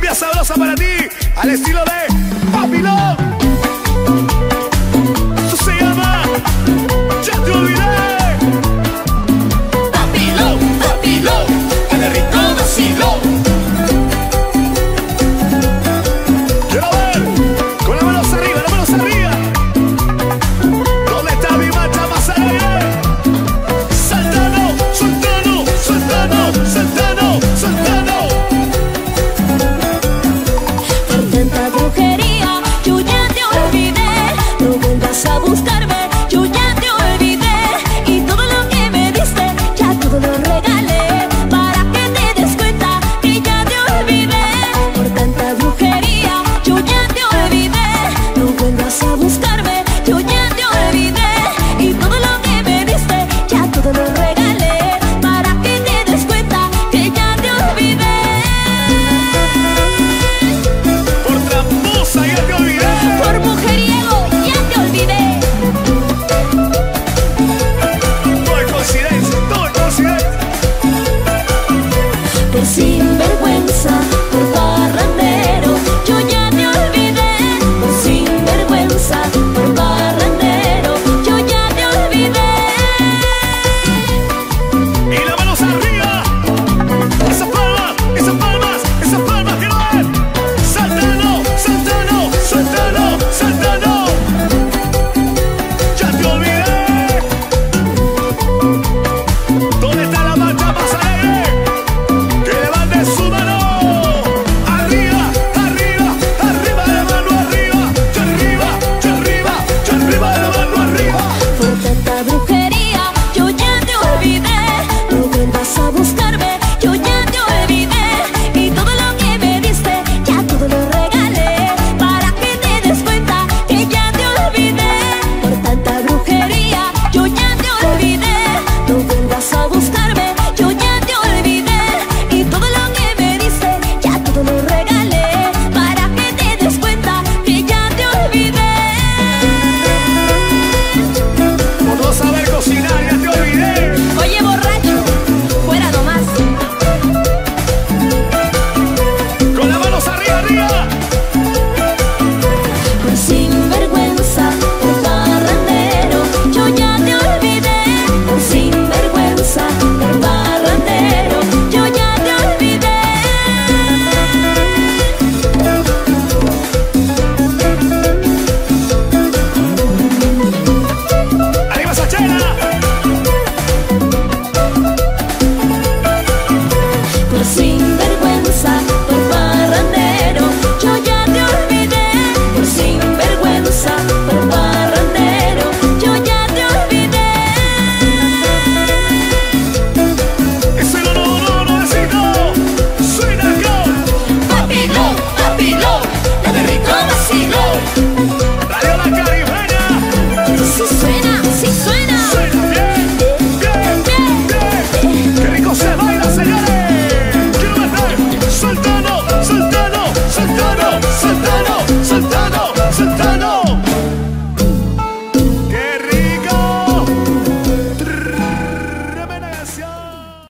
cumbia sabrosa para ti, al estilo de Papilón. Yeah.